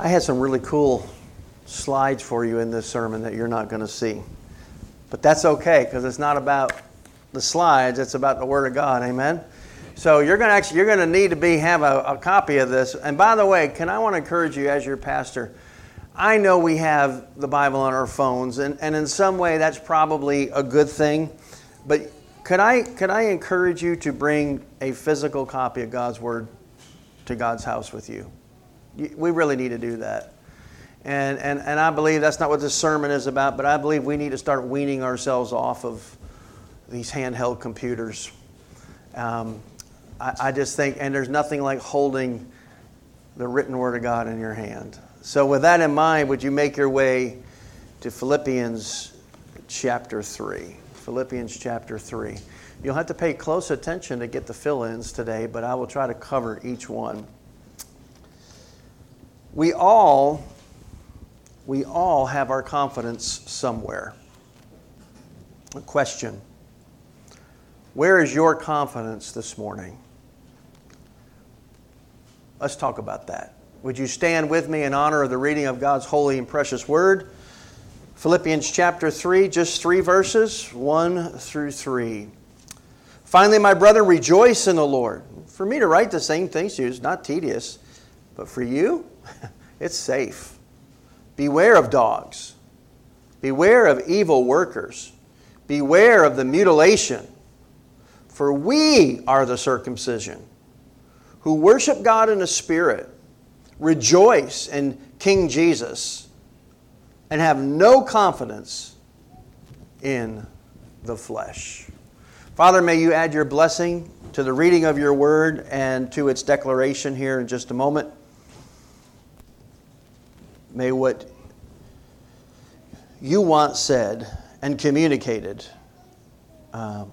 I had some really cool slides for you in this sermon that you're not going to see. But that's okay because it's not about the slides, it's about the Word of God. Amen. So you're going to actually you're going to need to be have a, a copy of this. And by the way, can I want to encourage you as your pastor? I know we have the Bible on our phones, and, and in some way that's probably a good thing. But could I could I encourage you to bring a physical copy of God's Word to God's house with you? We really need to do that. And, and, and I believe that's not what this sermon is about, but I believe we need to start weaning ourselves off of these handheld computers. Um, I, I just think, and there's nothing like holding the written word of God in your hand. So, with that in mind, would you make your way to Philippians chapter 3? Philippians chapter 3. You'll have to pay close attention to get the fill ins today, but I will try to cover each one. We all, we all have our confidence somewhere. A question Where is your confidence this morning? Let's talk about that. Would you stand with me in honor of the reading of God's holy and precious word? Philippians chapter 3, just three verses, 1 through 3. Finally, my brother, rejoice in the Lord. For me to write the same things to you is not tedious, but for you, it's safe. Beware of dogs. Beware of evil workers. Beware of the mutilation. For we are the circumcision who worship God in the Spirit, rejoice in King Jesus, and have no confidence in the flesh. Father, may you add your blessing to the reading of your word and to its declaration here in just a moment. May what you want said and communicated uh,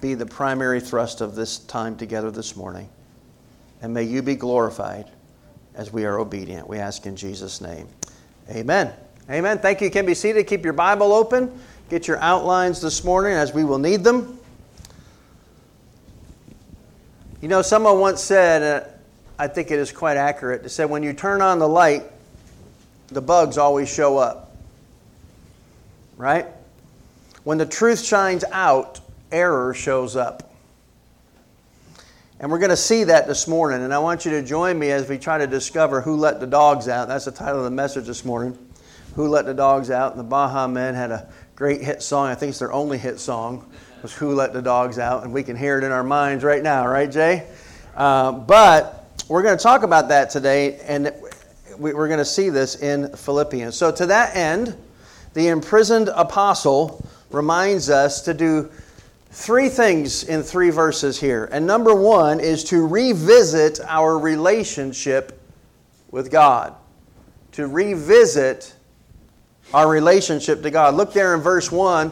be the primary thrust of this time together this morning. And may you be glorified as we are obedient. We ask in Jesus' name. Amen. Amen. Thank you. You can be seated. Keep your Bible open. Get your outlines this morning as we will need them. You know, someone once said, uh, I think it is quite accurate, to say when you turn on the light, the bugs always show up. Right? When the truth shines out, error shows up. And we're going to see that this morning. And I want you to join me as we try to discover who let the dogs out. That's the title of the message this morning. Who Let the Dogs Out. And the Baha Men had a great hit song. I think it's their only hit song, was Who Let the Dogs Out. And we can hear it in our minds right now, right, Jay? Uh, but we're going to talk about that today. And we're going to see this in Philippians. So, to that end, the imprisoned apostle reminds us to do three things in three verses here. And number one is to revisit our relationship with God. To revisit our relationship to God. Look there in verse 1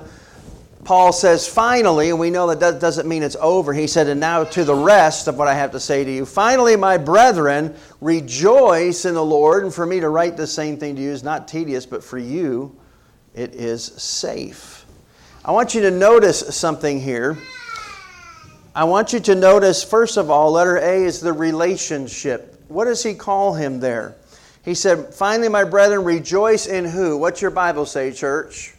Paul says, finally, and we know that, that doesn't mean it's over. He said, and now to the rest of what I have to say to you. Finally, my brethren, rejoice in the Lord. And for me to write the same thing to you is not tedious, but for you, it is safe. I want you to notice something here. I want you to notice, first of all, letter A is the relationship. What does he call him there? He said, Finally, my brethren, rejoice in who? What's your Bible say, church?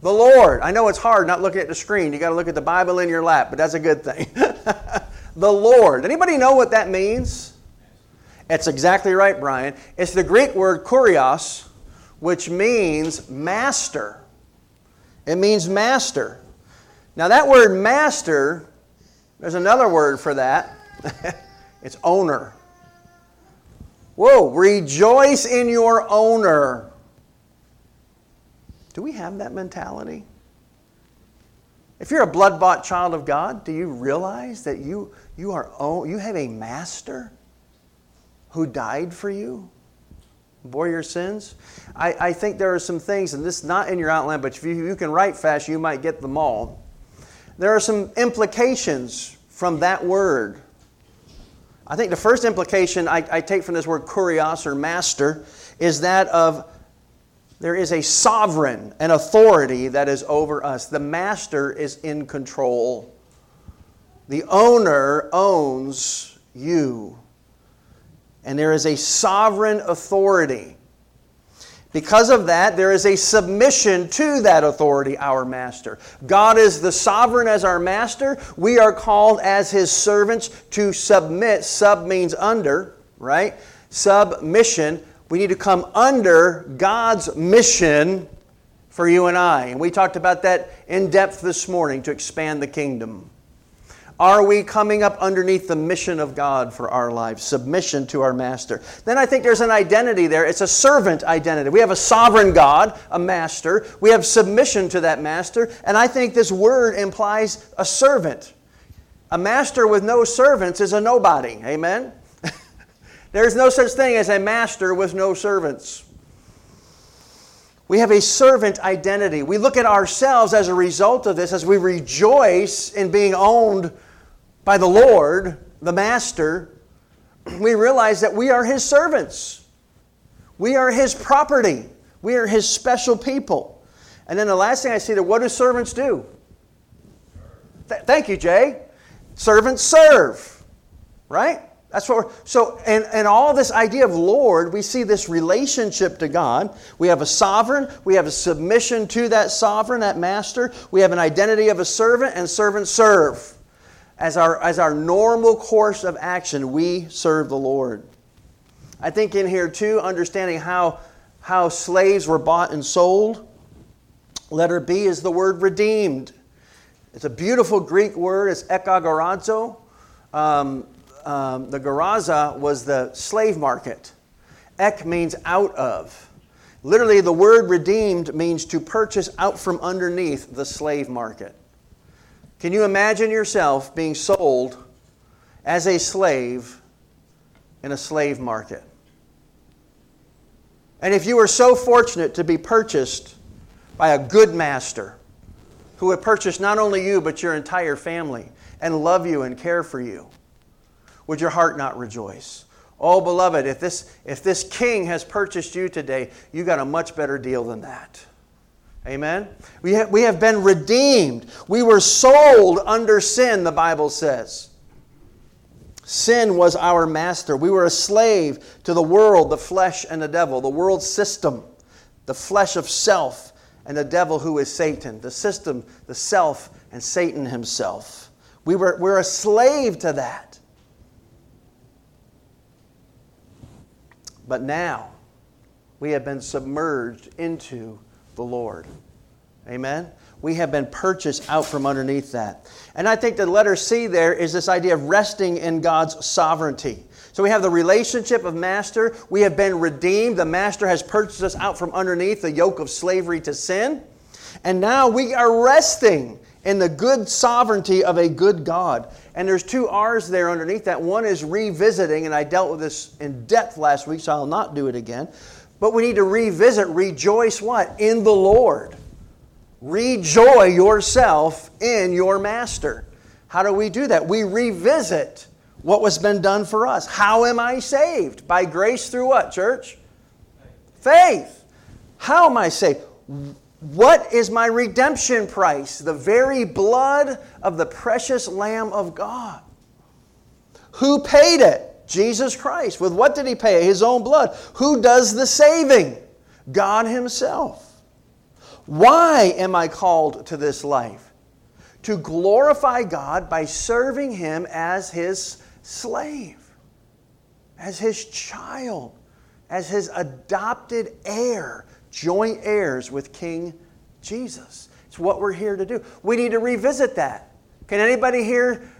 The Lord. I know it's hard not looking at the screen. You got to look at the Bible in your lap, but that's a good thing. the Lord. Anybody know what that means? It's exactly right, Brian. It's the Greek word kurios, which means master. It means master. Now, that word master, there's another word for that. it's owner. Whoa, rejoice in your owner. Do we have that mentality? If you're a blood bought child of God, do you realize that you, you, are, you have a master who died for you, bore your sins? I, I think there are some things, and this is not in your outline, but if you, you can write fast, you might get them all. There are some implications from that word. I think the first implication I, I take from this word kurios or master is that of there is a sovereign, an authority that is over us. The master is in control. The owner owns you. and there is a sovereign authority. Because of that, there is a submission to that authority, our master. God is the sovereign as our master. We are called as his servants to submit. Sub means under, right? Submission. We need to come under God's mission for you and I. And we talked about that in depth this morning to expand the kingdom. Are we coming up underneath the mission of God for our lives? Submission to our master. Then I think there's an identity there. It's a servant identity. We have a sovereign God, a master. We have submission to that master. And I think this word implies a servant. A master with no servants is a nobody. Amen? There's no such thing as a master with no servants. We have a servant identity. We look at ourselves as a result of this as we rejoice in being owned by the Lord, the Master, we realize that we are His servants. We are His property. We are His special people. And then the last thing I see there, what do servants do? Th- thank you, Jay. Servants serve, right? That's what we're, so, and, and all this idea of Lord, we see this relationship to God. We have a sovereign, we have a submission to that sovereign, that master. We have an identity of a servant, and servants serve as our, as our normal course of action, we serve the Lord. I think in here, too, understanding how, how slaves were bought and sold. Letter B is the word redeemed. It's a beautiful Greek word, it's ekagorazo. Um, um, the garaza was the slave market. Ek means out of. Literally, the word redeemed means to purchase out from underneath the slave market. Can you imagine yourself being sold as a slave in a slave market? And if you were so fortunate to be purchased by a good master who would purchase not only you, but your entire family and love you and care for you, would your heart not rejoice? Oh, beloved, if this, if this king has purchased you today, you got a much better deal than that. Amen? We have, we have been redeemed. We were sold under sin, the Bible says. Sin was our master. We were a slave to the world, the flesh, and the devil, the world system, the flesh of self, and the devil who is Satan, the system, the self, and Satan himself. We were, we're a slave to that. But now, we have been submerged into the Lord. Amen? We have been purchased out from underneath that. And I think the letter C there is this idea of resting in God's sovereignty. So we have the relationship of master. We have been redeemed. The master has purchased us out from underneath the yoke of slavery to sin. And now we are resting in the good sovereignty of a good God. And there's two R's there underneath that. One is revisiting, and I dealt with this in depth last week, so I'll not do it again. But we need to revisit, rejoice what? In the Lord. Rejoy yourself in your master. How do we do that? We revisit what was been done for us. How am I saved? By grace through what, church? Faith. How am I saved? What is my redemption price? The very blood of the precious Lamb of God. Who paid it? Jesus Christ. With what did he pay? it? His own blood. Who does the saving? God Himself. Why am I called to this life? To glorify God by serving Him as His slave, as His child, as His adopted heir, joint heirs with King Jesus. It's what we're here to do. We need to revisit that. Can anybody here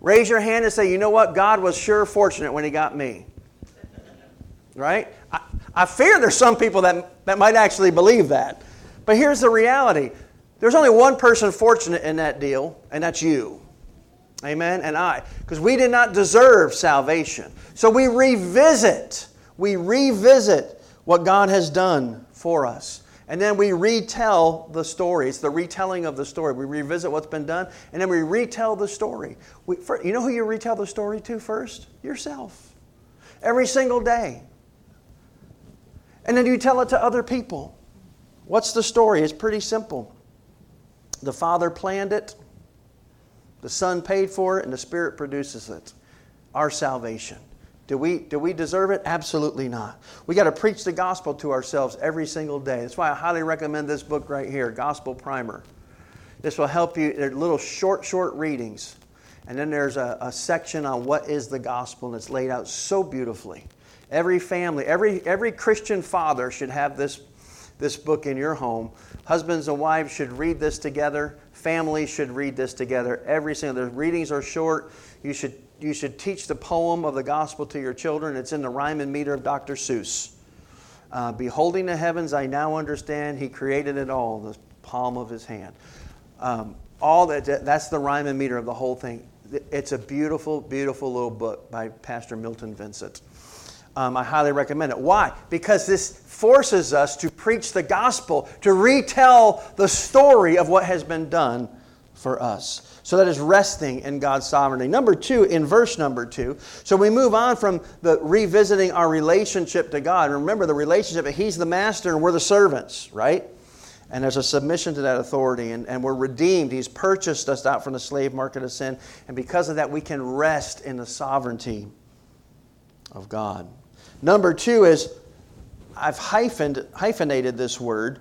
raise your hand and say, you know what? God was sure fortunate when He got me? Right? I, I fear there's some people that, that might actually believe that. But here's the reality there's only one person fortunate in that deal, and that's you. Amen? And I. Because we did not deserve salvation. So we revisit, we revisit what God has done for us. And then we retell the story. It's the retelling of the story. We revisit what's been done, and then we retell the story. We, for, you know who you retell the story to first? Yourself. Every single day. And then you tell it to other people. What's the story? It's pretty simple. The Father planned it, the Son paid for it, and the Spirit produces it. Our salvation. Do we, do we deserve it? Absolutely not. We got to preach the gospel to ourselves every single day. That's why I highly recommend this book right here, Gospel Primer. This will help you. They're little short, short readings. And then there's a, a section on what is the gospel, and it's laid out so beautifully. Every family, every, every Christian father should have this, this book in your home. Husbands and wives should read this together. Families should read this together. Every single, the readings are short. You should you should teach the poem of the gospel to your children. It's in the rhyme and meter of Dr. Seuss. Uh, Beholding the heavens, I now understand He created it all, the palm of His hand. Um, all that, that's the rhyme and meter of the whole thing. It's a beautiful, beautiful little book by Pastor Milton Vincent. Um, I highly recommend it. Why? Because this forces us to preach the gospel, to retell the story of what has been done for us. So that is resting in God's sovereignty. Number two, in verse number two, so we move on from the revisiting our relationship to God. Remember the relationship, He's the master and we're the servants, right? And there's a submission to that authority, and, and we're redeemed. He's purchased us out from the slave market of sin, and because of that, we can rest in the sovereignty of God. Number two is I've hyphened, hyphenated this word,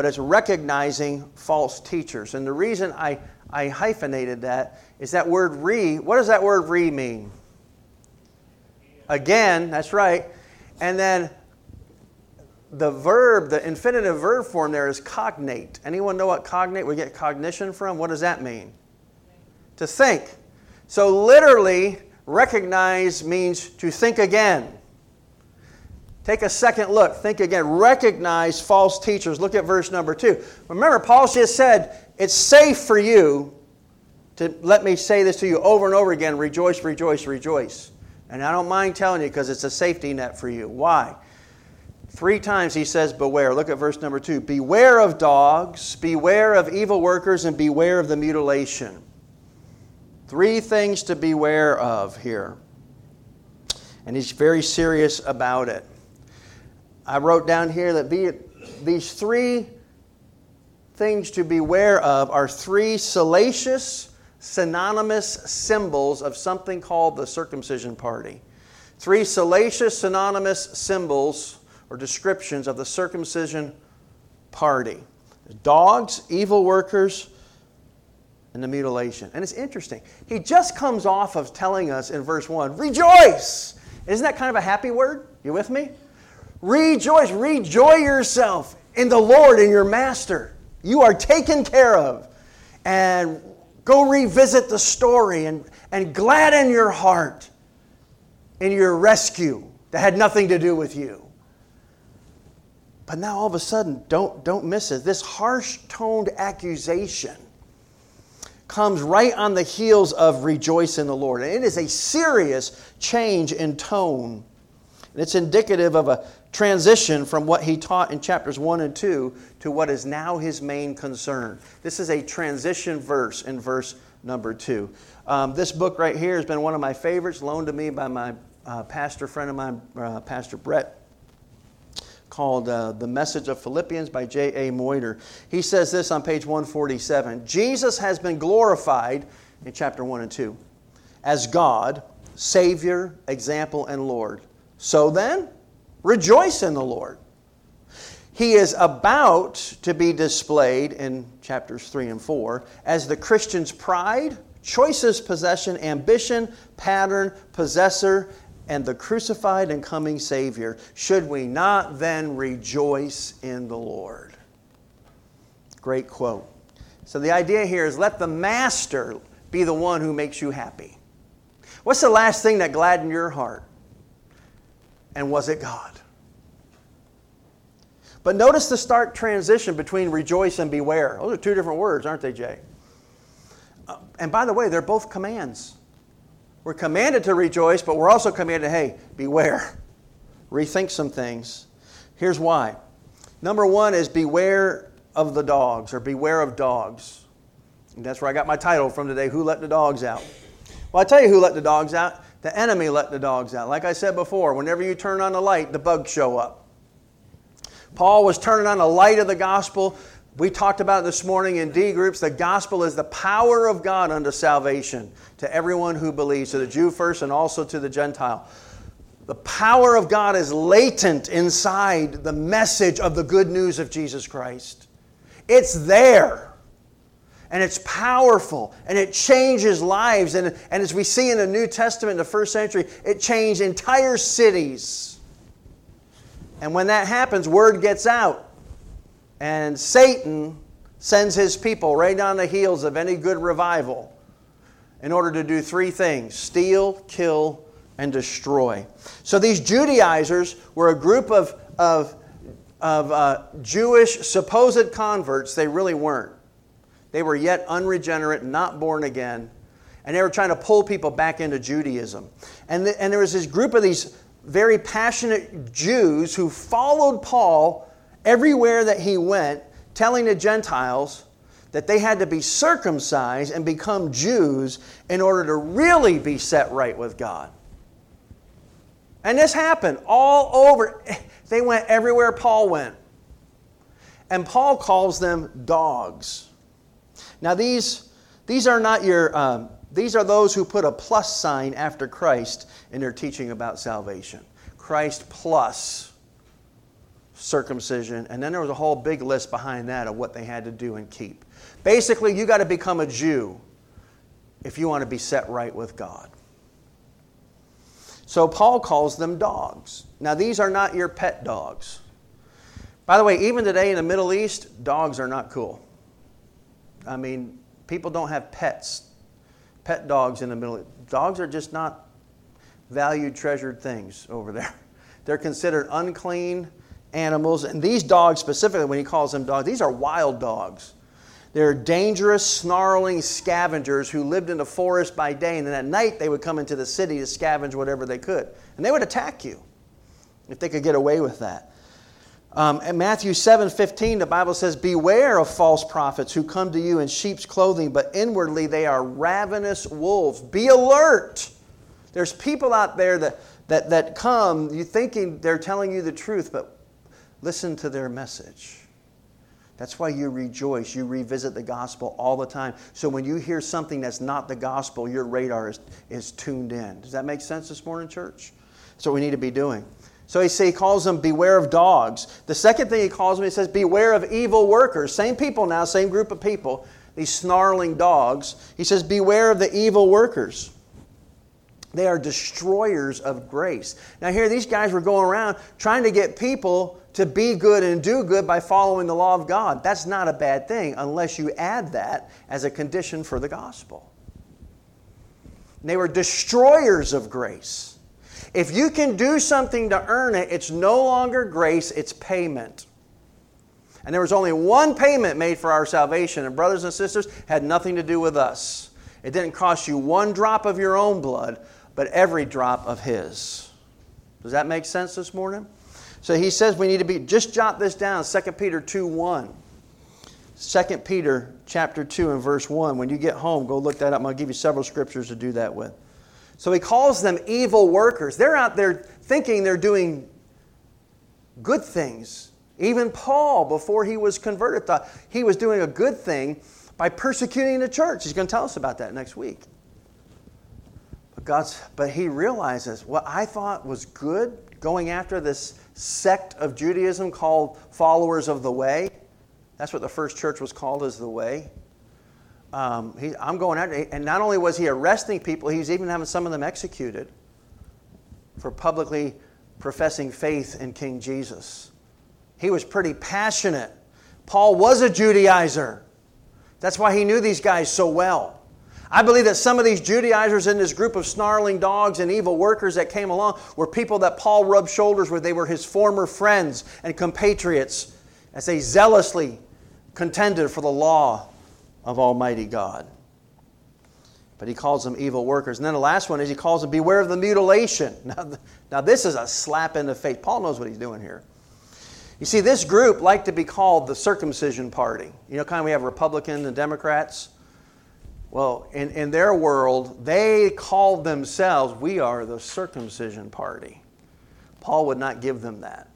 but it's recognizing false teachers. And the reason I I hyphenated that, is that word re. What does that word re mean? Again, that's right. And then the verb, the infinitive verb form there is cognate. Anyone know what cognate we get cognition from? What does that mean? To think. So literally, recognize means to think again. Take a second look, think again. Recognize false teachers. Look at verse number two. Remember, Paul just said, it's safe for you to let me say this to you over and over again rejoice, rejoice, rejoice. And I don't mind telling you because it's a safety net for you. Why? Three times he says, Beware. Look at verse number two. Beware of dogs, beware of evil workers, and beware of the mutilation. Three things to beware of here. And he's very serious about it. I wrote down here that these three things to beware of are three salacious, synonymous symbols of something called the circumcision party. Three salacious, synonymous symbols or descriptions of the circumcision party dogs, evil workers, and the mutilation. And it's interesting. He just comes off of telling us in verse 1 rejoice! Isn't that kind of a happy word? You with me? Rejoice, rejoice yourself in the Lord and your master. You are taken care of. And go revisit the story and, and gladden your heart in your rescue that had nothing to do with you. But now all of a sudden, don't, don't miss it. This harsh toned accusation comes right on the heels of rejoice in the Lord. And it is a serious change in tone. And it's indicative of a transition from what he taught in chapters 1 and 2 to what is now his main concern. This is a transition verse in verse number 2. Um, this book right here has been one of my favorites, loaned to me by my uh, pastor friend of mine, uh, Pastor Brett. Called uh, The Message of Philippians by J.A. Motyer. He says this on page 147 Jesus has been glorified in chapter 1 and 2 as God, Savior, example, and Lord. So then, Rejoice in the Lord. He is about to be displayed in chapters 3 and 4 as the Christian's pride, choices, possession, ambition, pattern, possessor, and the crucified and coming Savior. Should we not then rejoice in the Lord? Great quote. So the idea here is let the Master be the one who makes you happy. What's the last thing that gladdened your heart? And was it God? But notice the stark transition between rejoice and beware. Those are two different words, aren't they, Jay? Uh, and by the way, they're both commands. We're commanded to rejoice, but we're also commanded, hey, beware. Rethink some things. Here's why. Number one is beware of the dogs, or beware of dogs. And that's where I got my title from today Who Let the Dogs Out? Well, I tell you who let the dogs out. The enemy let the dogs out. Like I said before, whenever you turn on the light, the bugs show up. Paul was turning on the light of the gospel. We talked about this morning in D groups. The gospel is the power of God unto salvation to everyone who believes, to the Jew first and also to the Gentile. The power of God is latent inside the message of the good news of Jesus Christ. It's there. And it's powerful and it changes lives. And, and as we see in the New Testament the first century, it changed entire cities. And when that happens, word gets out. And Satan sends his people right on the heels of any good revival in order to do three things steal, kill, and destroy. So these Judaizers were a group of, of, of uh, Jewish supposed converts. They really weren't. They were yet unregenerate, not born again, and they were trying to pull people back into Judaism. And, the, and there was this group of these very passionate Jews who followed Paul everywhere that he went, telling the Gentiles that they had to be circumcised and become Jews in order to really be set right with God. And this happened all over. They went everywhere Paul went. And Paul calls them dogs. Now, these, these are not your, um, these are those who put a plus sign after Christ in their teaching about salvation. Christ plus circumcision. And then there was a whole big list behind that of what they had to do and keep. Basically, you got to become a Jew if you want to be set right with God. So Paul calls them dogs. Now, these are not your pet dogs. By the way, even today in the Middle East, dogs are not cool. I mean, people don't have pets, pet dogs in the Middle Dogs are just not valued, treasured things over there. They're considered unclean animals. And these dogs, specifically, when he calls them dogs, these are wild dogs. They're dangerous, snarling scavengers who lived in the forest by day, and then at night they would come into the city to scavenge whatever they could. And they would attack you if they could get away with that. Um, in Matthew 7 15, the Bible says, Beware of false prophets who come to you in sheep's clothing, but inwardly they are ravenous wolves. Be alert. There's people out there that, that, that come, you thinking they're telling you the truth, but listen to their message. That's why you rejoice. You revisit the gospel all the time. So when you hear something that's not the gospel, your radar is, is tuned in. Does that make sense this morning, church? That's what we need to be doing. So he, say, he calls them beware of dogs. The second thing he calls them, he says, beware of evil workers. Same people now, same group of people, these snarling dogs. He says, beware of the evil workers. They are destroyers of grace. Now, here, these guys were going around trying to get people to be good and do good by following the law of God. That's not a bad thing unless you add that as a condition for the gospel. They were destroyers of grace. If you can do something to earn it, it's no longer grace, it's payment. And there was only one payment made for our salvation, and brothers and sisters, had nothing to do with us. It didn't cost you one drop of your own blood, but every drop of His. Does that make sense this morning? So he says we need to be, just jot this down 2 Peter 2 1. 2 Peter chapter 2 and verse 1. When you get home, go look that up. I'm going to give you several scriptures to do that with. So he calls them evil workers. They're out there thinking they're doing good things. Even Paul, before he was converted, thought he was doing a good thing by persecuting the church. He's going to tell us about that next week. But God's but he realizes what I thought was good going after this sect of Judaism called followers of the way. That's what the first church was called as the way. Um, he, I'm going after, and not only was he arresting people, he was even having some of them executed for publicly professing faith in King Jesus. He was pretty passionate. Paul was a Judaizer. That's why he knew these guys so well. I believe that some of these Judaizers in this group of snarling dogs and evil workers that came along were people that Paul rubbed shoulders with. They were his former friends and compatriots as they zealously contended for the law of Almighty God. But he calls them evil workers. And then the last one is he calls them beware of the mutilation. Now, now this is a slap in the face. Paul knows what he's doing here. You see, this group liked to be called the circumcision party. You know, kind of we have Republicans and Democrats. Well, in, in their world, they called themselves, we are the circumcision party. Paul would not give them that.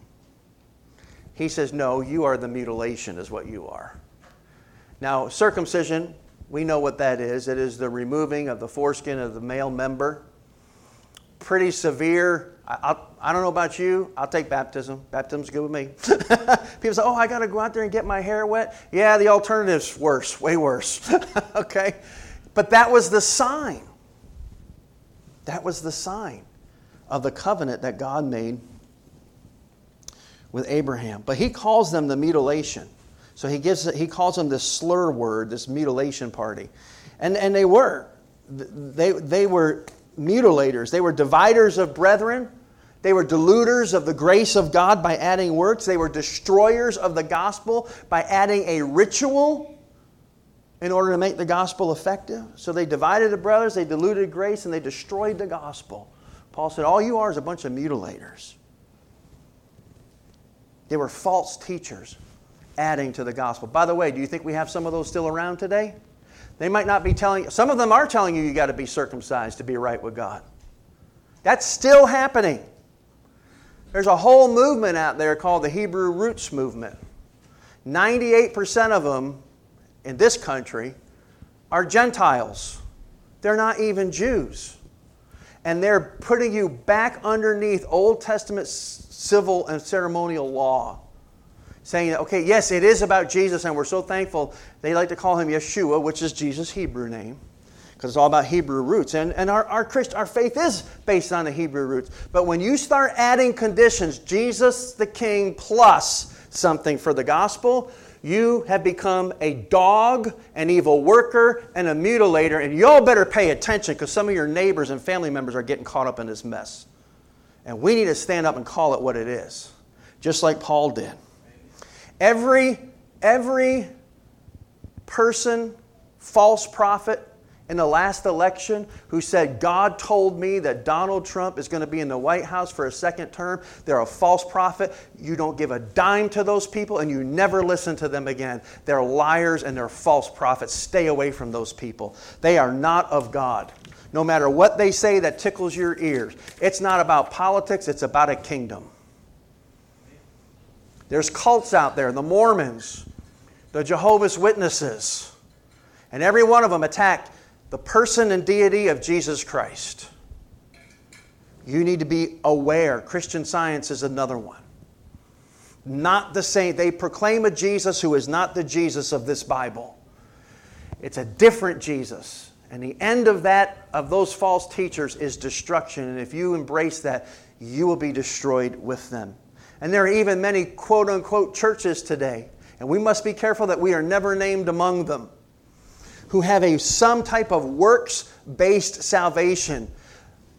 He says, no, you are the mutilation, is what you are. Now, circumcision, we know what that is. It is the removing of the foreskin of the male member. Pretty severe I, I, I don't know about you. I'll take baptism. Baptism's good with me. People say, oh, I got to go out there and get my hair wet. Yeah, the alternative's worse, way worse. okay? But that was the sign. That was the sign of the covenant that God made with Abraham. But he calls them the mutilation. So he, gives, he calls them this slur word, this mutilation party. And, and they were. They, they were mutilators, they were dividers of brethren. They were diluters of the grace of God by adding works. They were destroyers of the gospel by adding a ritual in order to make the gospel effective. So they divided the brothers, they diluted grace, and they destroyed the gospel. Paul said, All you are is a bunch of mutilators. They were false teachers adding to the gospel. By the way, do you think we have some of those still around today? They might not be telling some of them are telling you you got to be circumcised to be right with God. That's still happening. There's a whole movement out there called the Hebrew Roots Movement. 98% of them in this country are Gentiles. They're not even Jews. And they're putting you back underneath Old Testament civil and ceremonial law saying, okay, yes, it is about Jesus, and we're so thankful. They like to call him Yeshua, which is Jesus' Hebrew name, because it's all about Hebrew roots. And, and our, our, Christ, our faith is based on the Hebrew roots. But when you start adding conditions, Jesus the King plus something for the gospel, you have become a dog, an evil worker, and a mutilator, and y'all better pay attention because some of your neighbors and family members are getting caught up in this mess. And we need to stand up and call it what it is, just like Paul did. Every, every person, false prophet in the last election who said, God told me that Donald Trump is going to be in the White House for a second term, they're a false prophet. You don't give a dime to those people and you never listen to them again. They're liars and they're false prophets. Stay away from those people. They are not of God. No matter what they say that tickles your ears, it's not about politics, it's about a kingdom. There's cults out there, the Mormons, the Jehovah's Witnesses, and every one of them attack the person and deity of Jesus Christ. You need to be aware. Christian Science is another one. Not the same. They proclaim a Jesus who is not the Jesus of this Bible. It's a different Jesus. And the end of that, of those false teachers, is destruction. And if you embrace that, you will be destroyed with them. And there are even many quote unquote churches today, and we must be careful that we are never named among them, who have a some type of works based salvation.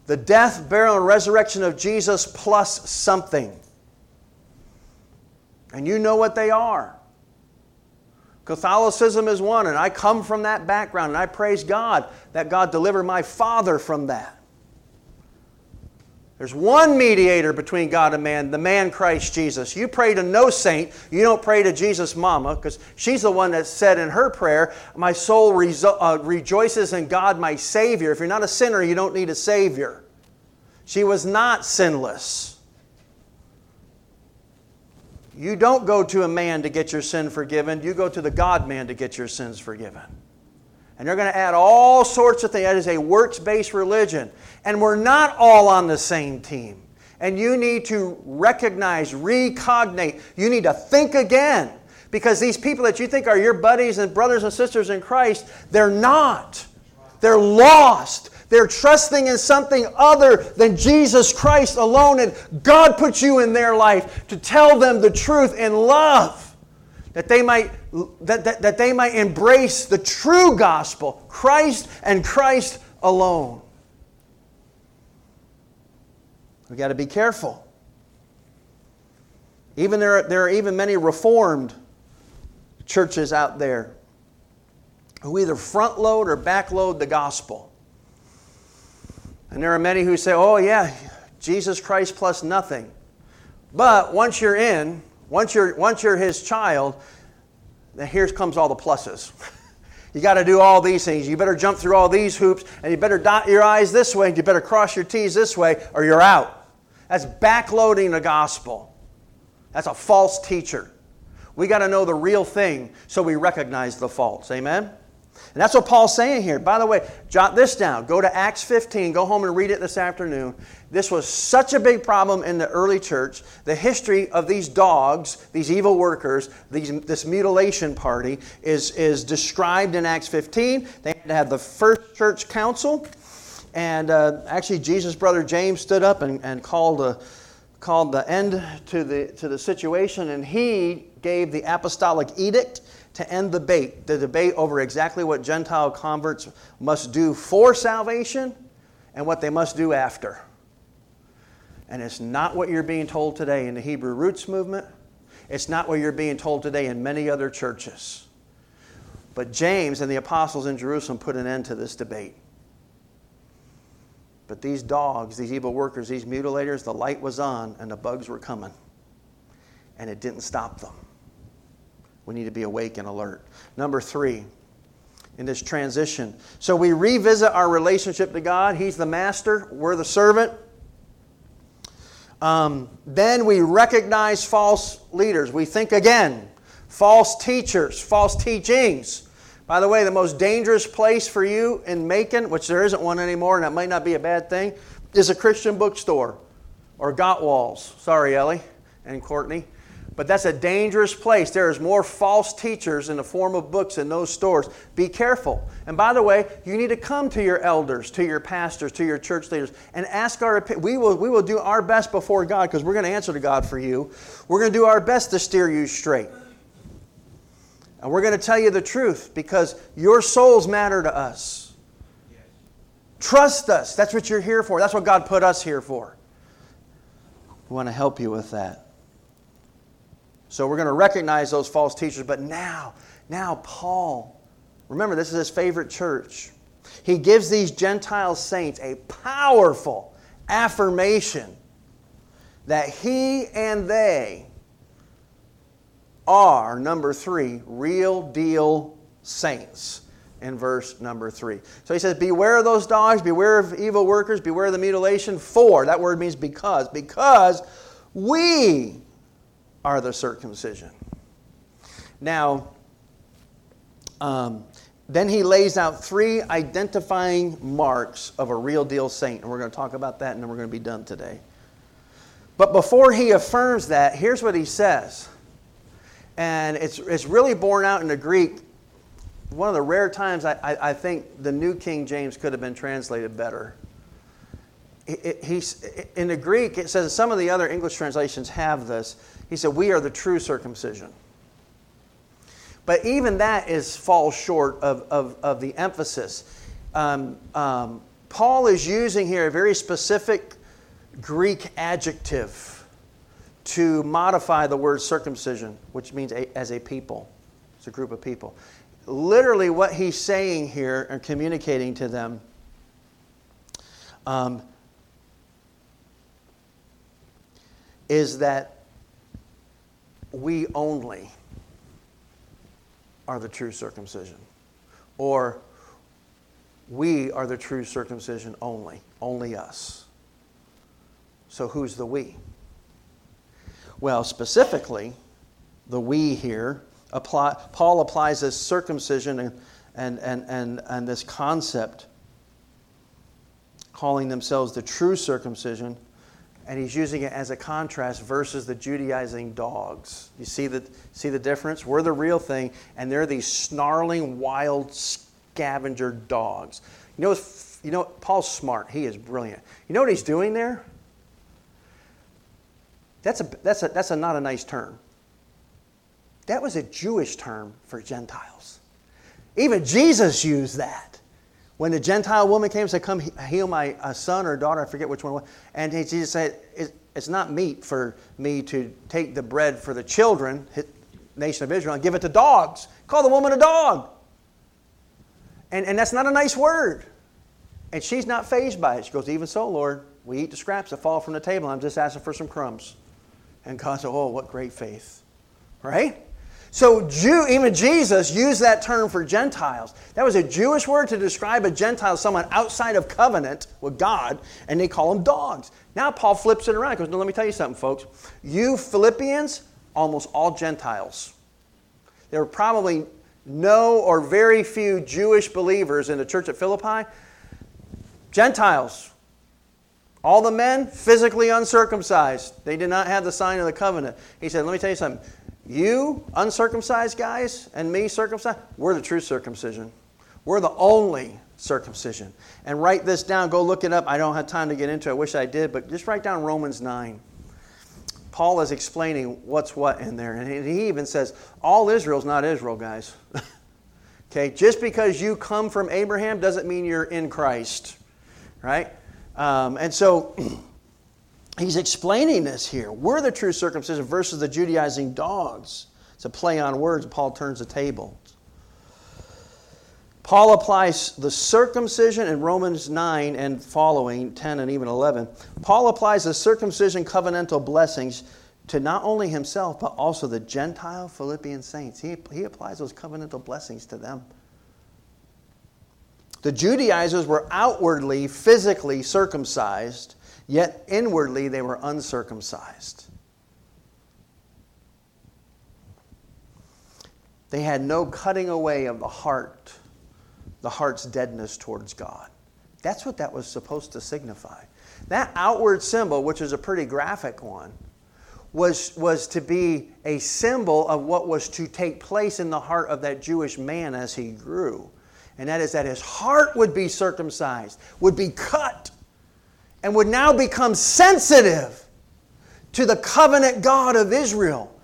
The death, burial, and resurrection of Jesus plus something. And you know what they are. Catholicism is one, and I come from that background, and I praise God that God delivered my father from that. There's one mediator between God and man, the man Christ Jesus. You pray to no saint. You don't pray to Jesus' mama because she's the one that said in her prayer, My soul rejo- uh, rejoices in God, my Savior. If you're not a sinner, you don't need a Savior. She was not sinless. You don't go to a man to get your sin forgiven, you go to the God man to get your sins forgiven. And they're going to add all sorts of things. That is a works based religion. And we're not all on the same team. And you need to recognize, recognate, you need to think again. Because these people that you think are your buddies and brothers and sisters in Christ, they're not. They're lost. They're trusting in something other than Jesus Christ alone. And God put you in their life to tell them the truth in love that they might that, that, that they might embrace the true gospel christ and christ alone. We've got to be careful. Even there, there are even many reformed churches out there who either front load or back load the gospel. And there are many who say oh yeah jesus christ plus nothing. But once you're in once you're, once you're his child, then here comes all the pluses. you got to do all these things. You better jump through all these hoops, and you better dot your I's this way, and you better cross your T's this way, or you're out. That's backloading the gospel. That's a false teacher. We got to know the real thing so we recognize the false. Amen? And that's what Paul's saying here. By the way, jot this down. Go to Acts 15. Go home and read it this afternoon. This was such a big problem in the early church. The history of these dogs, these evil workers, these, this mutilation party, is, is described in Acts 15. They had to have the first church council. And uh, actually, Jesus' brother James stood up and, and called, a, called the end to the, to the situation. And he gave the apostolic edict to end the debate, the debate over exactly what Gentile converts must do for salvation and what they must do after. And it's not what you're being told today in the Hebrew Roots movement. It's not what you're being told today in many other churches. But James and the apostles in Jerusalem put an end to this debate. But these dogs, these evil workers, these mutilators, the light was on and the bugs were coming. And it didn't stop them. We need to be awake and alert. Number three, in this transition. So we revisit our relationship to God. He's the master, we're the servant. Um, then we recognize false leaders. We think again, false teachers, false teachings. By the way, the most dangerous place for you in Macon, which there isn't one anymore, and that might not be a bad thing, is a Christian bookstore or Gottwals. Sorry, Ellie and Courtney. But that's a dangerous place. There is more false teachers in the form of books in those stores. Be careful. And by the way, you need to come to your elders, to your pastors, to your church leaders, and ask our opinion. We will, we will do our best before God because we're going to answer to God for you. We're going to do our best to steer you straight. And we're going to tell you the truth because your souls matter to us. Trust us. That's what you're here for. That's what God put us here for. We want to help you with that. So we're going to recognize those false teachers. But now, now Paul, remember this is his favorite church. He gives these Gentile saints a powerful affirmation that he and they are, number three, real deal saints in verse number three. So he says, Beware of those dogs, beware of evil workers, beware of the mutilation. For, that word means because, because we are the circumcision. Now, um, then he lays out three identifying marks of a real deal saint. And we're going to talk about that and then we're going to be done today. But before he affirms that, here's what he says. And it's, it's really borne out in the Greek. One of the rare times I, I, I think the New King James could have been translated better. It, it, in the Greek, it says some of the other English translations have this. He said, We are the true circumcision. But even that is falls short of, of, of the emphasis. Um, um, Paul is using here a very specific Greek adjective to modify the word circumcision, which means a, as a people. It's a group of people. Literally, what he's saying here and communicating to them um, is that we only are the true circumcision. Or we are the true circumcision only, only us. So who's the we? Well, specifically, the we here, apply, Paul applies this circumcision and, and, and, and, and this concept, calling themselves the true circumcision and he's using it as a contrast versus the Judaizing dogs. You see the, see the difference? We're the real thing, and they're these snarling, wild scavenger dogs. You know, you know, Paul's smart. He is brilliant. You know what he's doing there? That's, a, that's, a, that's a, not a nice term. That was a Jewish term for Gentiles. Even Jesus used that. When the Gentile woman came and said, Come heal my uh, son or daughter, I forget which one and Jesus said, It's not meet for me to take the bread for the children, nation of Israel, and give it to dogs. Call the woman a dog. And, and that's not a nice word. And she's not fazed by it. She goes, Even so, Lord, we eat the scraps that fall from the table. I'm just asking for some crumbs. And God said, Oh, what great faith. Right? So Jew, even Jesus used that term for Gentiles. That was a Jewish word to describe a Gentile, someone outside of covenant with God, and they call them dogs. Now Paul flips it around. He goes, no, let me tell you something, folks. You Philippians, almost all Gentiles. There were probably no or very few Jewish believers in the church at Philippi. Gentiles. All the men physically uncircumcised. They did not have the sign of the covenant. He said, Let me tell you something. You uncircumcised guys and me circumcised, we're the true circumcision. We're the only circumcision. And write this down. Go look it up. I don't have time to get into it. I wish I did, but just write down Romans 9. Paul is explaining what's what in there. And he even says, all Israel's not Israel, guys. okay, just because you come from Abraham doesn't mean you're in Christ, right? Um, and so he's explaining this here. We're the true circumcision versus the Judaizing dogs. It's a play on words. Paul turns the table. Paul applies the circumcision in Romans 9 and following, 10 and even 11. Paul applies the circumcision covenantal blessings to not only himself, but also the Gentile Philippian saints. He, he applies those covenantal blessings to them. The Judaizers were outwardly, physically circumcised, yet inwardly they were uncircumcised. They had no cutting away of the heart the heart's deadness towards God. That's what that was supposed to signify. That outward symbol, which is a pretty graphic one, was, was to be a symbol of what was to take place in the heart of that Jewish man as he grew. And that is that his heart would be circumcised, would be cut, and would now become sensitive to the covenant God of Israel.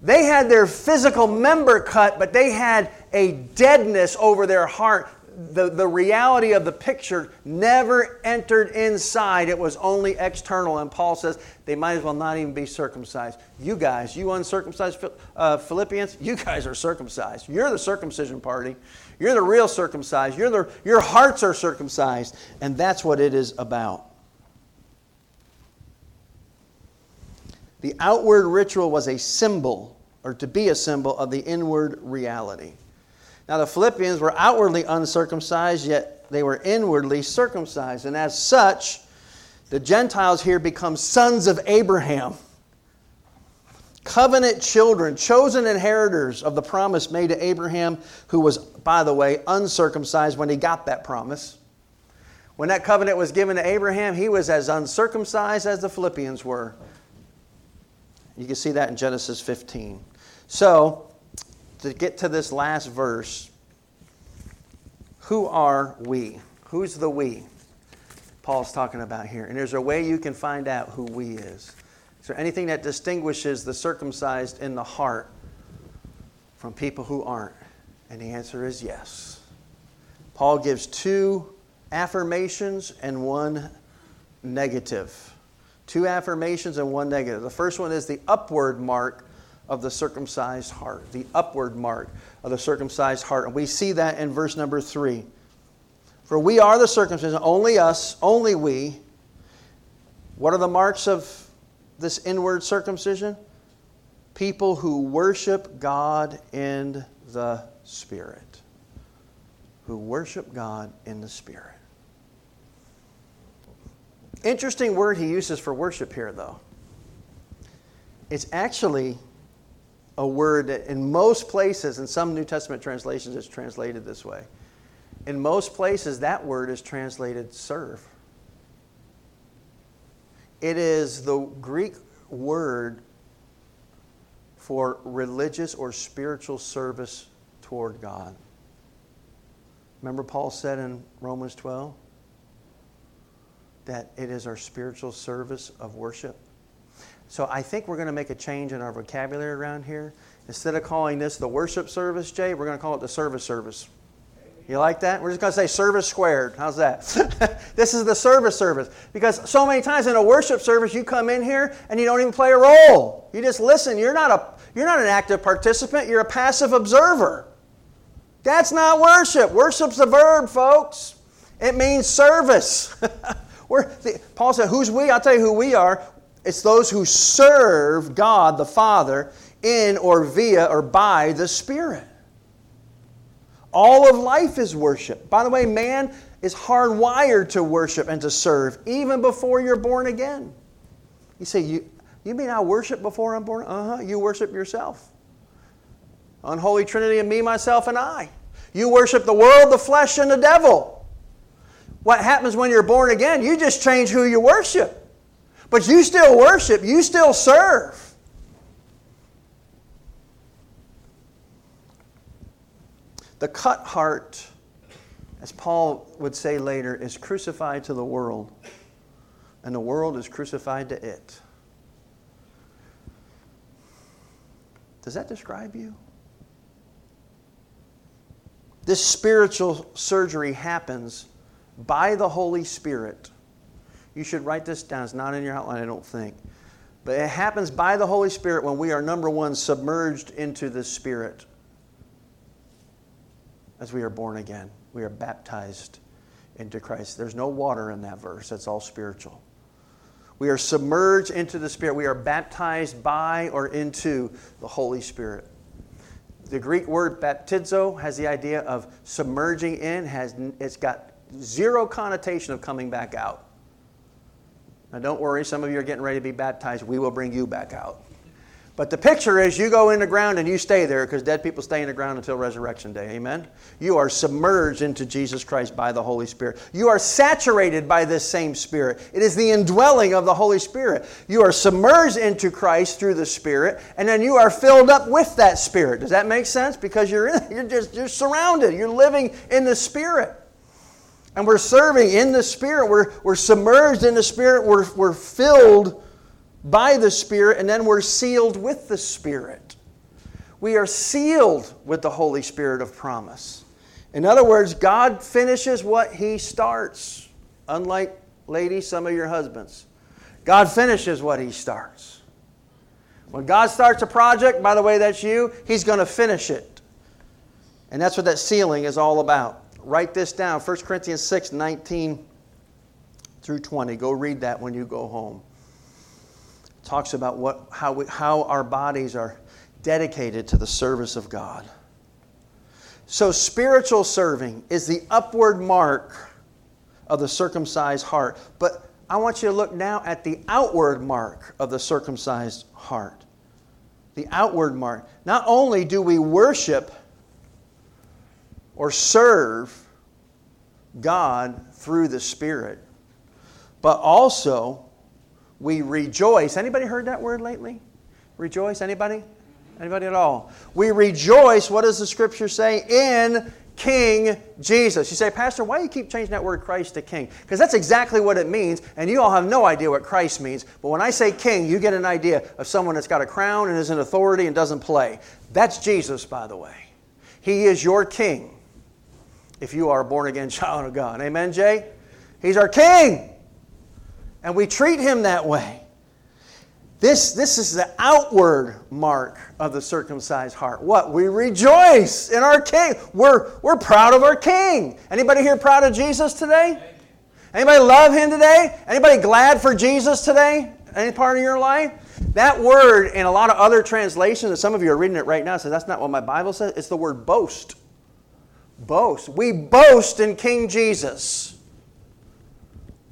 They had their physical member cut, but they had a deadness over their heart. The, the reality of the picture never entered inside. It was only external. And Paul says they might as well not even be circumcised. You guys, you uncircumcised uh, Philippians, you guys are circumcised. You're the circumcision party. You're the real circumcised. You're the, your hearts are circumcised. And that's what it is about. The outward ritual was a symbol, or to be a symbol, of the inward reality. Now, the Philippians were outwardly uncircumcised, yet they were inwardly circumcised. And as such, the Gentiles here become sons of Abraham, covenant children, chosen inheritors of the promise made to Abraham, who was, by the way, uncircumcised when he got that promise. When that covenant was given to Abraham, he was as uncircumcised as the Philippians were. You can see that in Genesis 15. So, to get to this last verse, who are we? Who's the we? Paul's talking about here. And there's a way you can find out who we is. Is there anything that distinguishes the circumcised in the heart from people who aren't? And the answer is yes. Paul gives two affirmations and one negative. Two affirmations and one negative. The first one is the upward mark of the circumcised heart, the upward mark of the circumcised heart. And we see that in verse number three. For we are the circumcision, only us, only we. What are the marks of this inward circumcision? People who worship God in the Spirit. Who worship God in the Spirit. Interesting word he uses for worship here, though. It's actually a word that in most places, in some New Testament translations, it's translated this way. In most places, that word is translated serve. It is the Greek word for religious or spiritual service toward God. Remember, Paul said in Romans 12 that it is our spiritual service of worship? So I think we're going to make a change in our vocabulary around here. Instead of calling this the worship service, Jay, we're going to call it the service service. You like that? We're just going to say service squared. How's that? this is the service service. Because so many times in a worship service, you come in here and you don't even play a role. You just listen. You're not, a, you're not an active participant, you're a passive observer. That's not worship. Worship's a verb, folks. It means service. Paul said, Who's we? I'll tell you who we are. It's those who serve God the Father in or via or by the Spirit. All of life is worship. By the way, man is hardwired to worship and to serve even before you're born again. You say, You, you mean I worship before I'm born? Uh huh. You worship yourself. Unholy Trinity of me, myself, and I. You worship the world, the flesh, and the devil. What happens when you're born again? You just change who you worship. But you still worship, you still serve. The cut heart, as Paul would say later, is crucified to the world, and the world is crucified to it. Does that describe you? This spiritual surgery happens by the Holy Spirit. You should write this down. It's not in your outline, I don't think. But it happens by the Holy Spirit when we are, number one, submerged into the Spirit as we are born again. We are baptized into Christ. There's no water in that verse, that's all spiritual. We are submerged into the Spirit. We are baptized by or into the Holy Spirit. The Greek word baptizo has the idea of submerging in, has, it's got zero connotation of coming back out. Now, don't worry, some of you are getting ready to be baptized. We will bring you back out. But the picture is you go in the ground and you stay there because dead people stay in the ground until resurrection day. Amen? You are submerged into Jesus Christ by the Holy Spirit. You are saturated by this same Spirit. It is the indwelling of the Holy Spirit. You are submerged into Christ through the Spirit, and then you are filled up with that Spirit. Does that make sense? Because you're, in, you're just you're surrounded. You're living in the Spirit. And we're serving in the Spirit. We're, we're submerged in the Spirit. We're, we're filled by the Spirit, and then we're sealed with the Spirit. We are sealed with the Holy Spirit of promise. In other words, God finishes what He starts, unlike, ladies, some of your husbands. God finishes what He starts. When God starts a project, by the way, that's you, He's going to finish it. And that's what that sealing is all about. Write this down 1 Corinthians 6 19 through 20. Go read that when you go home talks about what, how, we, how our bodies are dedicated to the service of God. So, spiritual serving is the upward mark of the circumcised heart. But I want you to look now at the outward mark of the circumcised heart. The outward mark. Not only do we worship or serve God through the Spirit, but also we rejoice. Anybody heard that word lately? Rejoice? Anybody? Anybody at all? We rejoice, what does the scripture say? In King Jesus. You say, Pastor, why do you keep changing that word Christ to King? Because that's exactly what it means, and you all have no idea what Christ means. But when I say King, you get an idea of someone that's got a crown and is in authority and doesn't play. That's Jesus, by the way. He is your King if you are a born again child of God. Amen, Jay? He's our King. And we treat him that way. This, this is the outward mark of the circumcised heart. What? We rejoice in our King. We're, we're proud of our King. Anybody here proud of Jesus today? Anybody love him today? Anybody glad for Jesus today? Any part of your life? That word in a lot of other translations, and some of you are reading it right now, says that's not what my Bible says. It's the word boast. Boast. We boast in King Jesus.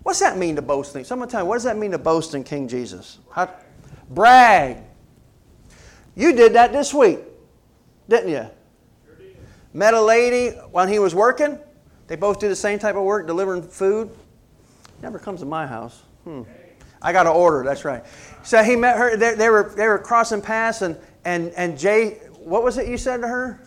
What's that mean to boast? Someone tell me, what does that mean to boast in King Jesus? How, brag. You did that this week, didn't you? Met a lady when he was working. They both do the same type of work, delivering food. Never comes to my house. Hmm. I got an order, that's right. So he met her, they, they, were, they were crossing paths, and, and, and Jay, what was it you said to her?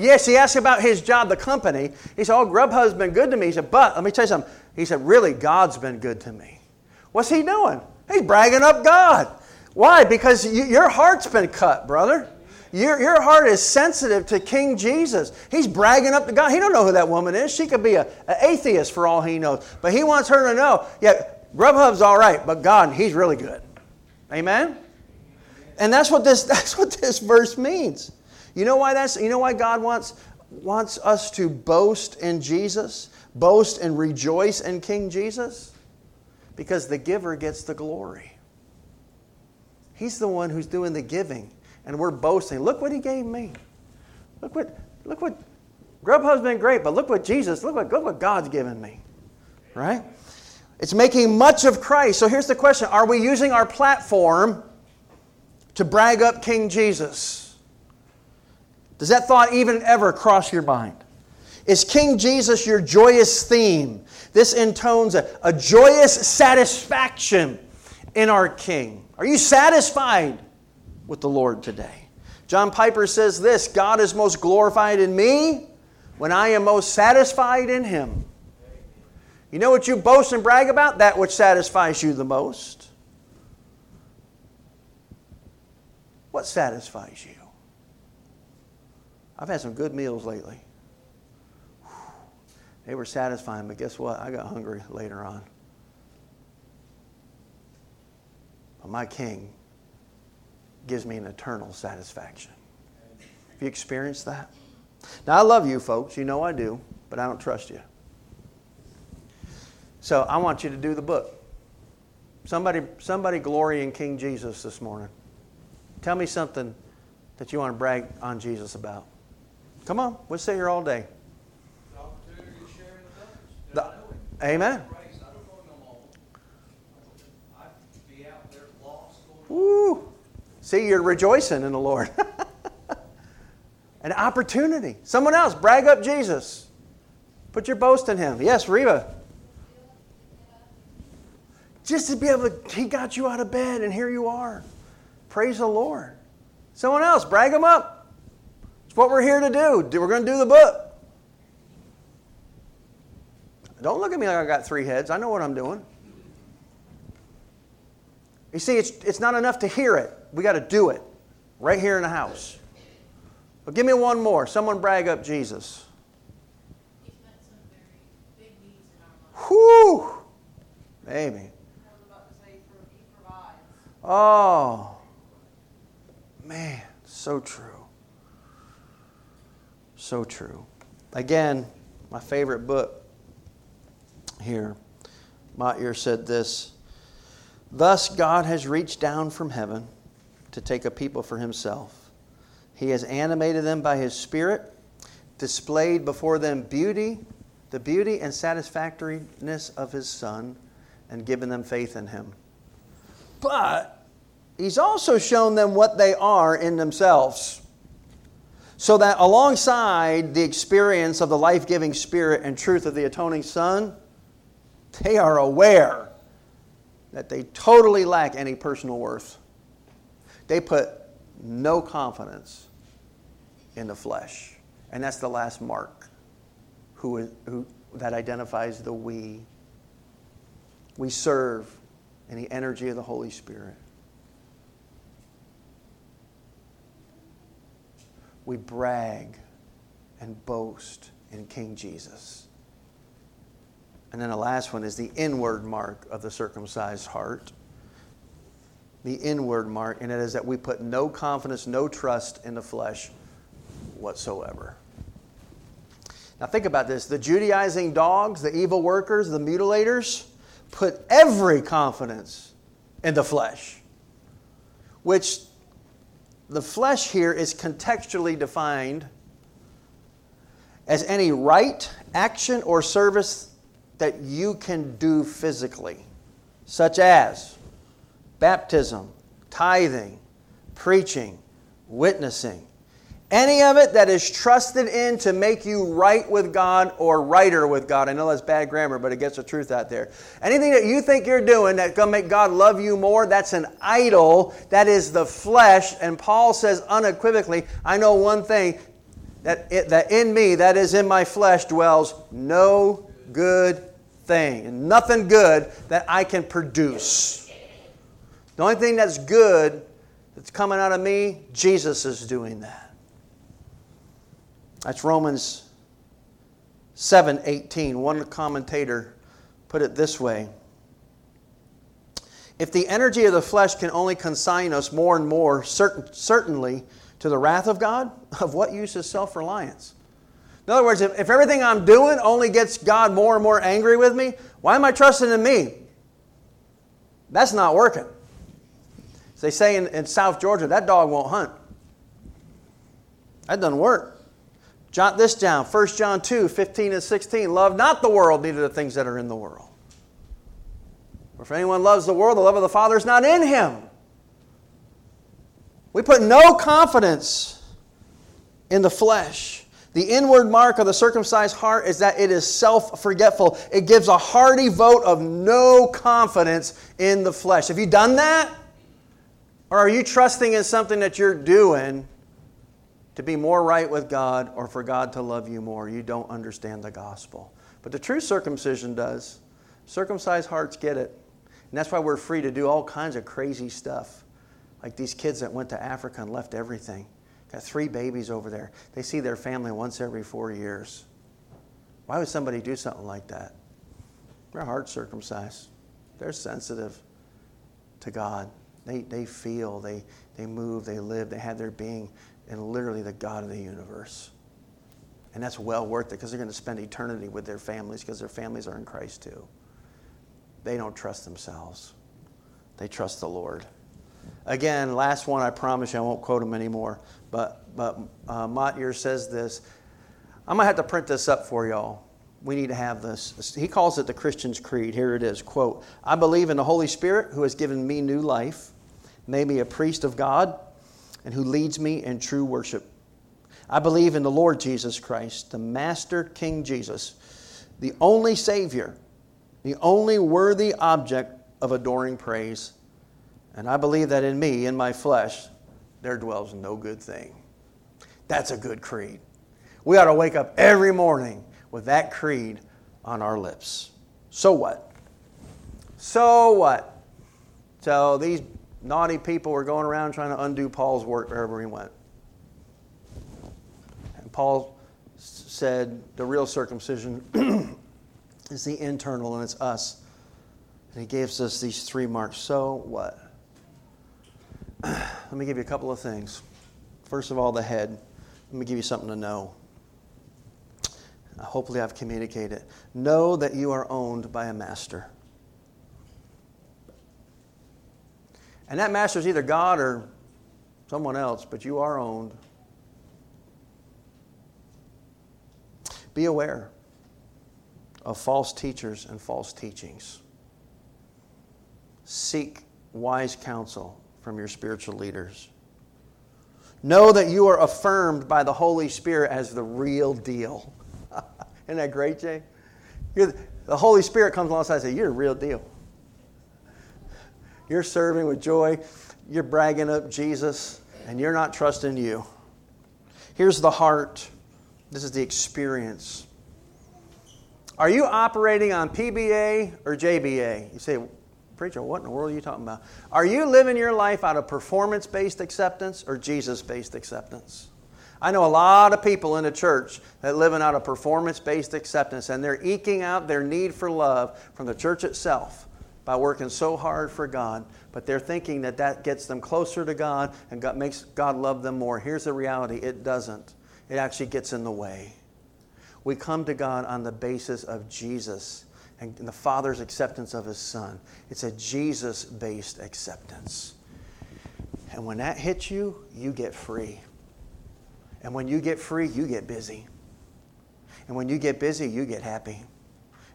Yes, he asked about his job, the company. He said, Oh, Grubhub's been good to me. He said, But let me tell you something. He said, Really, God's been good to me. What's he doing? He's bragging up God. Why? Because you, your heart's been cut, brother. Your, your heart is sensitive to King Jesus. He's bragging up to God. He don't know who that woman is. She could be an atheist for all he knows. But he wants her to know, yeah, Grubhub's all right, but God, he's really good. Amen? And that's what this, that's what this verse means. You know why that's you know why God wants wants us to boast in Jesus? Boast and rejoice in King Jesus? Because the giver gets the glory. He's the one who's doing the giving and we're boasting. Look what he gave me. Look what look what Grubhub's been great, but look what Jesus, look what look what God's given me. Right? It's making much of Christ. So here's the question Are we using our platform to brag up King Jesus? Does that thought even ever cross your mind? Is King Jesus your joyous theme? This intones a, a joyous satisfaction in our King. Are you satisfied with the Lord today? John Piper says this God is most glorified in me when I am most satisfied in Him. You know what you boast and brag about? That which satisfies you the most. What satisfies you? I've had some good meals lately. They were satisfying, but guess what? I got hungry later on. But my King gives me an eternal satisfaction. Have you experienced that? Now, I love you folks. You know I do, but I don't trust you. So I want you to do the book. Somebody, somebody glory in King Jesus this morning. Tell me something that you want to brag on Jesus about. Come on, we'll sit here all day. The, amen. Woo. See, you're rejoicing in the Lord. An opportunity. Someone else, brag up Jesus. Put your boast in him. Yes, Reva. Just to be able to, he got you out of bed and here you are. Praise the Lord. Someone else, brag him up. What we're here to do. We're going to do the book. Don't look at me like I got three heads. I know what I'm doing. You see, it's, it's not enough to hear it. We got to do it right here in the house. But give me one more. Someone brag up Jesus. Whew. Maybe. Oh. Man, so true. So true. Again, my favorite book here. Motyer said this Thus, God has reached down from heaven to take a people for himself. He has animated them by his Spirit, displayed before them beauty, the beauty and satisfactoriness of his Son, and given them faith in him. But he's also shown them what they are in themselves. So that alongside the experience of the life giving Spirit and truth of the atoning Son, they are aware that they totally lack any personal worth. They put no confidence in the flesh. And that's the last mark who, who, that identifies the we. We serve in the energy of the Holy Spirit. We brag and boast in King Jesus. And then the last one is the inward mark of the circumcised heart. The inward mark, and it is that we put no confidence, no trust in the flesh whatsoever. Now, think about this the Judaizing dogs, the evil workers, the mutilators put every confidence in the flesh, which the flesh here is contextually defined as any right, action, or service that you can do physically, such as baptism, tithing, preaching, witnessing. Any of it that is trusted in to make you right with God or righter with God. I know that's bad grammar, but it gets the truth out there. Anything that you think you're doing that's going to make God love you more, that's an idol. That is the flesh. And Paul says unequivocally, I know one thing that, it, that in me, that is in my flesh, dwells no good thing and nothing good that I can produce. The only thing that's good that's coming out of me, Jesus is doing that. That's Romans 7 18. One commentator put it this way If the energy of the flesh can only consign us more and more, certain, certainly, to the wrath of God, of what use is self reliance? In other words, if, if everything I'm doing only gets God more and more angry with me, why am I trusting in me? That's not working. As they say in, in South Georgia, that dog won't hunt. That doesn't work. Jot this down 1 John 2 15 and 16. Love not the world, neither the things that are in the world. For if anyone loves the world, the love of the Father is not in him. We put no confidence in the flesh. The inward mark of the circumcised heart is that it is self forgetful. It gives a hearty vote of no confidence in the flesh. Have you done that? Or are you trusting in something that you're doing to be more right with God or for God to love you more? You don't understand the gospel. But the true circumcision does. Circumcised hearts get it. And that's why we're free to do all kinds of crazy stuff. Like these kids that went to Africa and left everything. Got three babies over there. They see their family once every four years. Why would somebody do something like that? Their heart's circumcised. They're sensitive to God. They, they feel, they, they move, they live, they have their being in literally the God of the universe. And that's well worth it because they're going to spend eternity with their families because their families are in Christ too. They don't trust themselves, they trust the Lord. Again, last one, I promise you I won't quote him anymore. But, but uh, Motyer says this. I'm going to have to print this up for y'all. We need to have this. He calls it the Christian's Creed. Here it is quote, I believe in the Holy Spirit who has given me new life, made me a priest of God, and who leads me in true worship. I believe in the Lord Jesus Christ, the Master King Jesus, the only Savior, the only worthy object of adoring praise. And I believe that in me, in my flesh, there dwells no good thing. That's a good creed. We ought to wake up every morning with that creed on our lips. So what? So what? So these naughty people were going around trying to undo Paul's work wherever he went. And Paul said the real circumcision is the internal, and it's us. And he gives us these three marks. So what? Let me give you a couple of things. First of all, the head. Let me give you something to know. Hopefully, I've communicated. Know that you are owned by a master. And that master is either God or someone else, but you are owned. Be aware of false teachers and false teachings. Seek wise counsel from your spiritual leaders. Know that you are affirmed by the Holy Spirit as the real deal. Isn't that great, Jay? You're, the Holy Spirit comes alongside and says, You're the real deal. You're serving with joy, you're bragging up Jesus, and you're not trusting you. Here's the heart. This is the experience. Are you operating on PBA or JBA? You say, Preacher, what in the world are you talking about? Are you living your life out of performance based acceptance or Jesus based acceptance? I know a lot of people in the church that living out of performance based acceptance and they're eking out their need for love from the church itself by working so hard for God, but they're thinking that that gets them closer to God and God makes God love them more. Here's the reality it doesn't, it actually gets in the way. We come to God on the basis of Jesus and the Father's acceptance of His Son. It's a Jesus based acceptance. And when that hits you, you get free. And when you get free, you get busy. And when you get busy, you get happy.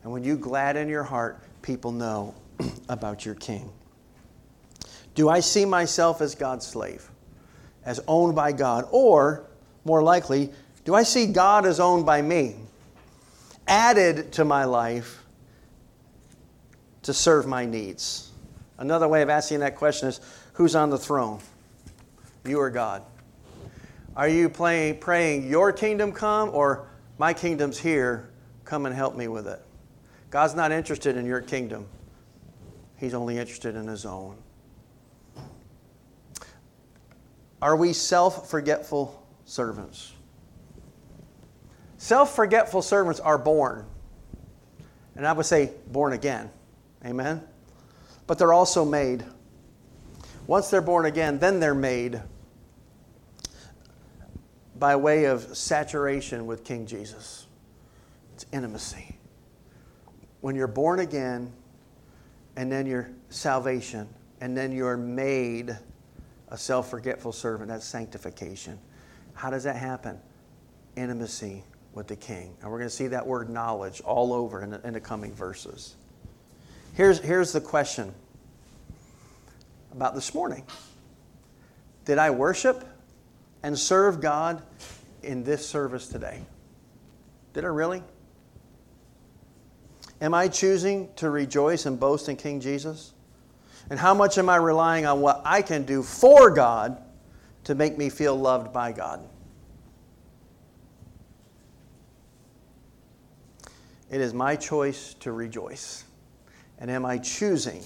And when you glad in your heart, people know about your King. Do I see myself as God's slave, as owned by God? Or, more likely, do I see God as owned by me, added to my life to serve my needs? Another way of asking that question is who's on the throne? You or God? Are you praying, Your kingdom come, or my kingdom's here, come and help me with it? God's not interested in your kingdom, He's only interested in His own. Are we self forgetful servants? Self forgetful servants are born. And I would say born again. Amen? But they're also made. Once they're born again, then they're made by way of saturation with King Jesus. It's intimacy. When you're born again, and then your salvation, and then you're made a self forgetful servant, that's sanctification. How does that happen? Intimacy with the King. And we're going to see that word knowledge all over in the, in the coming verses. Here's, here's the question about this morning Did I worship and serve God in this service today? Did I really? Am I choosing to rejoice and boast in King Jesus? And how much am I relying on what I can do for God to make me feel loved by God? It is my choice to rejoice. And am I choosing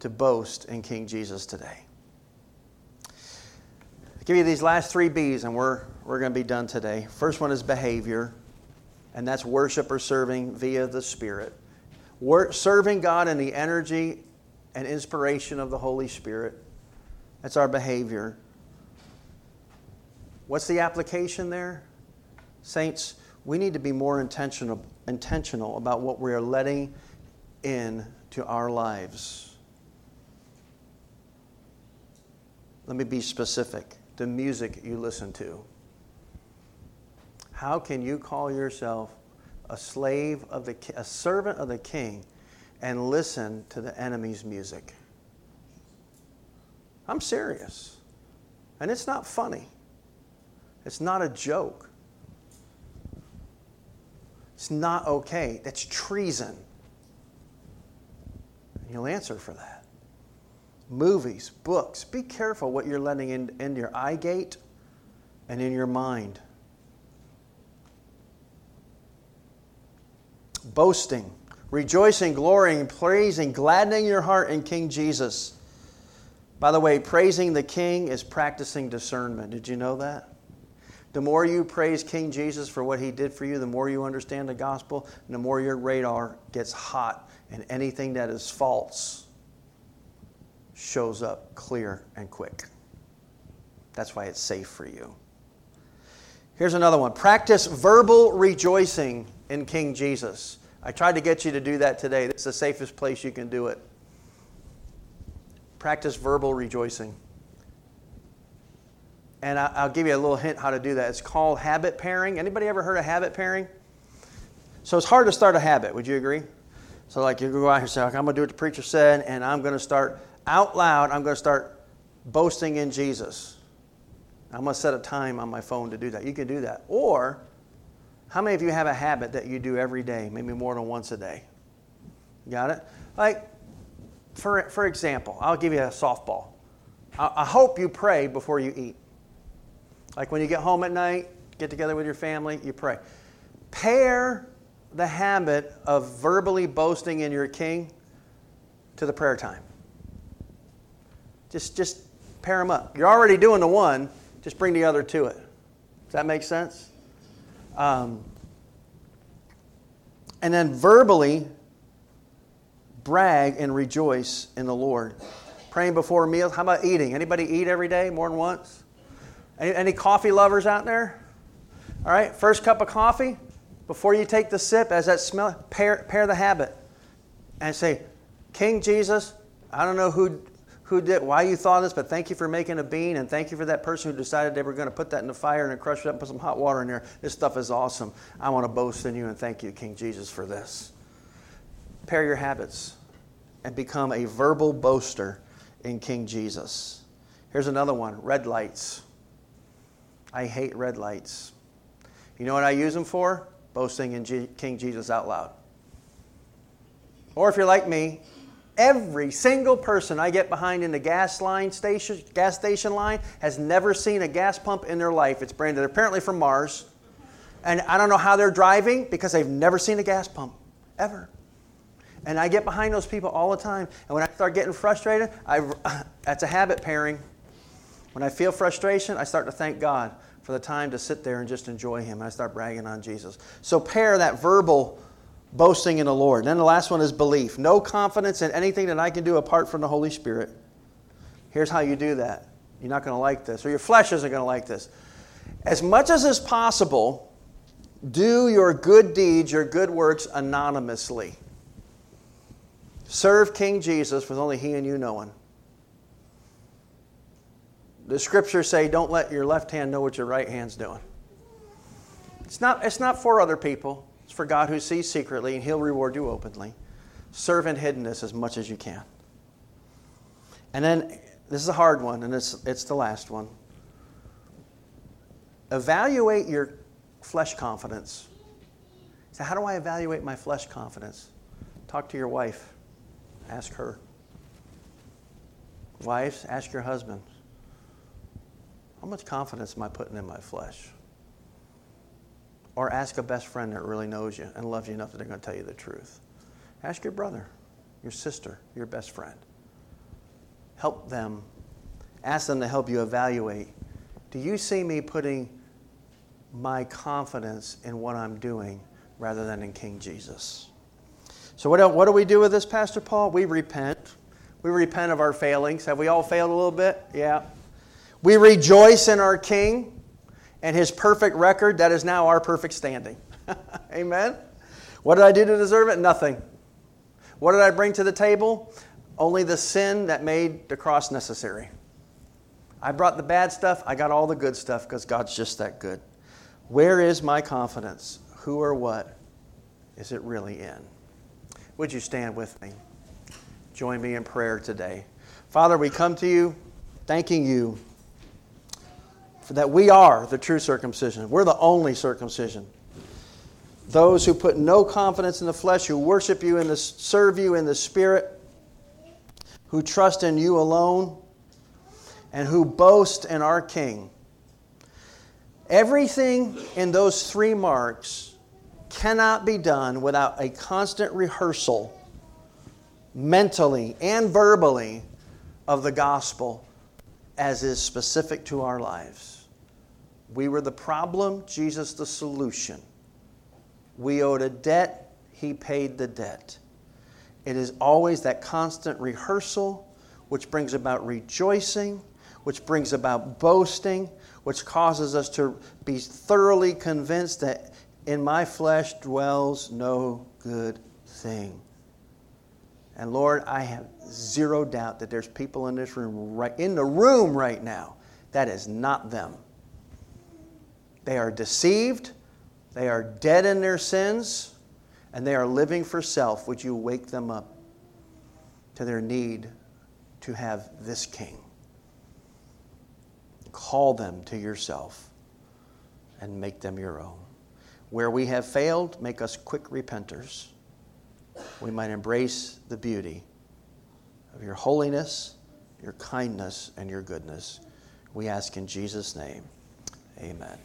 to boast in King Jesus today? I'll give you these last three B's, and we're, we're going to be done today. First one is behavior, and that's worship or serving via the Spirit. serving God in the energy and inspiration of the Holy Spirit. That's our behavior. What's the application there? Saints, we need to be more intentional, intentional about what we are letting in to our lives. Let me be specific the music you listen to. How can you call yourself a slave of the a servant of the king and listen to the enemy's music? I'm serious. And it's not funny. It's not a joke. It's not okay. That's treason. And you'll answer for that. Movies, books, be careful what you're letting in, in your eye gate and in your mind. Boasting, rejoicing, glorying, praising, gladdening your heart in King Jesus. By the way, praising the King is practicing discernment. Did you know that? The more you praise King Jesus for what he did for you, the more you understand the gospel, and the more your radar gets hot, and anything that is false shows up clear and quick. That's why it's safe for you. Here's another one practice verbal rejoicing in King Jesus. I tried to get you to do that today. It's the safest place you can do it. Practice verbal rejoicing and I'll give you a little hint how to do that. It's called habit pairing. Anybody ever heard of habit pairing? So it's hard to start a habit. Would you agree? So like you go out here and say, I'm going to do what the preacher said, and I'm going to start out loud. I'm going to start boasting in Jesus. I'm going to set a time on my phone to do that. You can do that. Or how many of you have a habit that you do every day, maybe more than once a day? Got it? Like, for, for example, I'll give you a softball. I, I hope you pray before you eat. Like when you get home at night, get together with your family, you pray. Pair the habit of verbally boasting in your king to the prayer time. Just, just pair them up. You're already doing the one, just bring the other to it. Does that make sense? Um, and then verbally brag and rejoice in the Lord. Praying before meals. How about eating? Anybody eat every day more than once? Any, any coffee lovers out there? All right, first cup of coffee, before you take the sip, as that smell, pair, pair the habit and say, King Jesus, I don't know who, who did, why you thought this, but thank you for making a bean and thank you for that person who decided they were going to put that in the fire and crush it up and put some hot water in there. This stuff is awesome. I want to boast in you and thank you, King Jesus, for this. Pair your habits and become a verbal boaster in King Jesus. Here's another one red lights. I hate red lights. You know what I use them for? Boasting in G- King Jesus out loud. Or if you're like me, every single person I get behind in the gas line station, gas station line has never seen a gas pump in their life. It's branded apparently from Mars. And I don't know how they're driving because they've never seen a gas pump ever. And I get behind those people all the time. And when I start getting frustrated, I, that's a habit pairing. When I feel frustration, I start to thank God for the time to sit there and just enjoy Him. I start bragging on Jesus. So pair that verbal boasting in the Lord. And then the last one is belief. No confidence in anything that I can do apart from the Holy Spirit. Here's how you do that. You're not going to like this, or your flesh isn't going to like this. As much as is possible, do your good deeds, your good works anonymously. Serve King Jesus with only He and you knowing the scriptures say don't let your left hand know what your right hand's doing. It's not, it's not for other people, for God who sees secretly, and He'll reward you openly. Serve in hiddenness as much as you can. And then this is a hard one, and it's, it's the last one. Evaluate your flesh confidence. So, how do I evaluate my flesh confidence? Talk to your wife, ask her. Wives, ask your husband. How much confidence am I putting in my flesh? Or ask a best friend that really knows you and loves you enough that they're going to tell you the truth. Ask your brother, your sister, your best friend. Help them. Ask them to help you evaluate. Do you see me putting my confidence in what I'm doing rather than in King Jesus? So, what, what do we do with this, Pastor Paul? We repent. We repent of our failings. Have we all failed a little bit? Yeah. We rejoice in our King and his perfect record. That is now our perfect standing. Amen. What did I do to deserve it? Nothing. What did I bring to the table? Only the sin that made the cross necessary. I brought the bad stuff, I got all the good stuff because God's just that good. Where is my confidence? Who or what is it really in? Would you stand with me? Join me in prayer today. Father, we come to you thanking you that we are the true circumcision. We're the only circumcision. Those who put no confidence in the flesh, who worship you and serve you in the spirit, who trust in you alone, and who boast in our King. Everything in those three marks cannot be done without a constant rehearsal, mentally and verbally, of the gospel as is specific to our lives. We were the problem, Jesus the solution. We owed a debt, He paid the debt. It is always that constant rehearsal which brings about rejoicing, which brings about boasting, which causes us to be thoroughly convinced that in my flesh dwells no good thing. And Lord, I have zero doubt that there's people in this room, right in the room right now, that is not them. They are deceived, they are dead in their sins, and they are living for self. Would you wake them up to their need to have this king? Call them to yourself and make them your own. Where we have failed, make us quick repenters. We might embrace the beauty of your holiness, your kindness, and your goodness. We ask in Jesus' name. Amen.